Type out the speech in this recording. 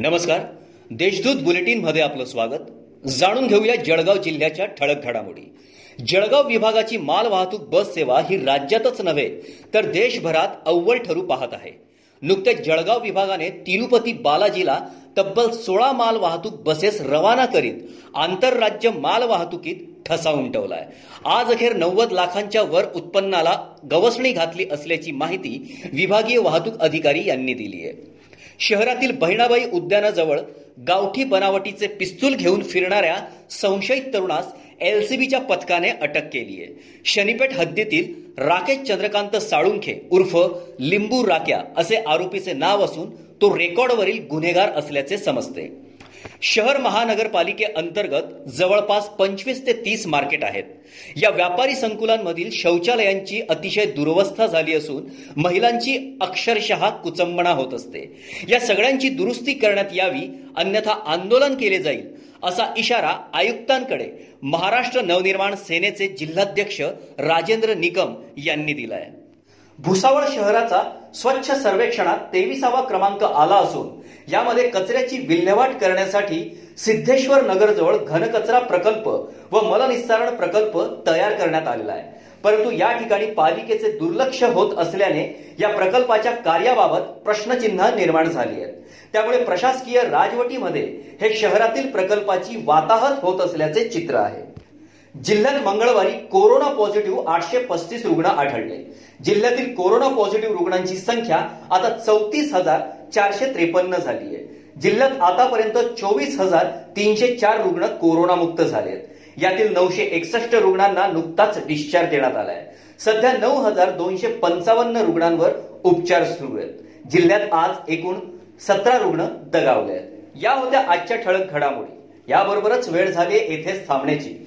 नमस्कार. देशदूत बुलेटिनमध्ये आपलं स्वागत. जाणून घेऊया जळगाव जिल्ह्याच्या ठळक घडामोडी. जळगाव विभागाची माल वाहतूक बस सेवा ही राज्यातच नव्हे तर देशभरात अव्वल ठरू पाहत आहे. नुकत्याच जळगाव विभागाने तिरुपती बालाजीला तब्बल सोळा माल वाहतूक बसेस रवाना करीत आंतरराज्य माल वाहतुकीत ठसा उमटवलाय आज अखेर नव्वद लाखांच्या वर उत्पन्नाला गवसणी घातली असल्याची माहिती विभागीय वाहतूक अधिकारी यांनी दिली आहे शहरातील बहिणाबाई उद्यानाजवळ गावठी बनावटीचे पिस्तूल घेऊन फिरणाऱ्या संशयित तरुणास एलसीबीच्या पथकाने अटक केली आहे. शनीपेठ हद्दीतील राकेश चंद्रकांत साळुंखे उर्फ लिंबू राक्या असे आरोपीचे नाव असून तो रेकॉर्डवरील गुन्हेगार असल्याचे समजते. शहर महानगरपालिकेअंतर्गत जवळपास पंचवीस ते तीस मार्केट आहेत. या व्यापारी संकुलांमधील शौचालयांची अतिशय दुरवस्था झाली असून महिलांची अक्षरशः कुचंबणा होत असते. या सगळ्यांची दुरुस्ती करण्यात यावी अन्यथा आंदोलन केले जाईल असा इशारा आयुक्तांकडे महाराष्ट्र नवनिर्माण सेनेचे जिल्हाध्यक्ष राजेंद्र निकम यांनी दिलाय. भुसावळ शहराचा स्वच्छ सर्वेक्षणात तेविसावा क्रमांक आला असून यामध्ये कचऱ्याची विल्हेवाट करण्यासाठी सिद्धेश्वर नगरजवळ घनकचरा प्रकल्प व मलनिस्सारण प्रकल्प तयार करण्यात आलेला आहे. परंतु या ठिकाणी पालिकेचे दुर्लक्ष होत असल्याने या प्रकल्पाच्या कार्याबाबत प्रश्नचिन्ह निर्माण झाली आहेत. त्यामुळे प्रशासकीय राजवटीमध्ये हे शहरातील प्रकल्पाची वाताहत होत असल्याचे चित्र आहे. जिल्ह्यात मंगळवारी कोरोना पॉझिटिव्ह आठशे पस्तीस रुग्ण आढळले. जिल्ह्यातील कोरोना पॉझिटिव्ह रुग्णांची संख्या आता चौतीस हजार चारशे त्रेपन्न झाली आहे. जिल्ह्यात आतापर्यंत चोवीस हजार तीनशे चार रुग्ण कोरोनामुक्त झाले आहेत यातील नऊशे एकसष्ट रुग्णांना नुकताच डिस्चार्ज देण्यात आलाय. सध्या नऊ हजार दोनशे पंचावन्न रुग्णांवर उपचार सुरू आहेत. जिल्ह्यात आज एकूण सतरा रुग्ण दगावले आहेत. या होत्या आजच्या ठळक घडामोडी. याबरोबरच वेळ झाली येथेच थांबण्याची.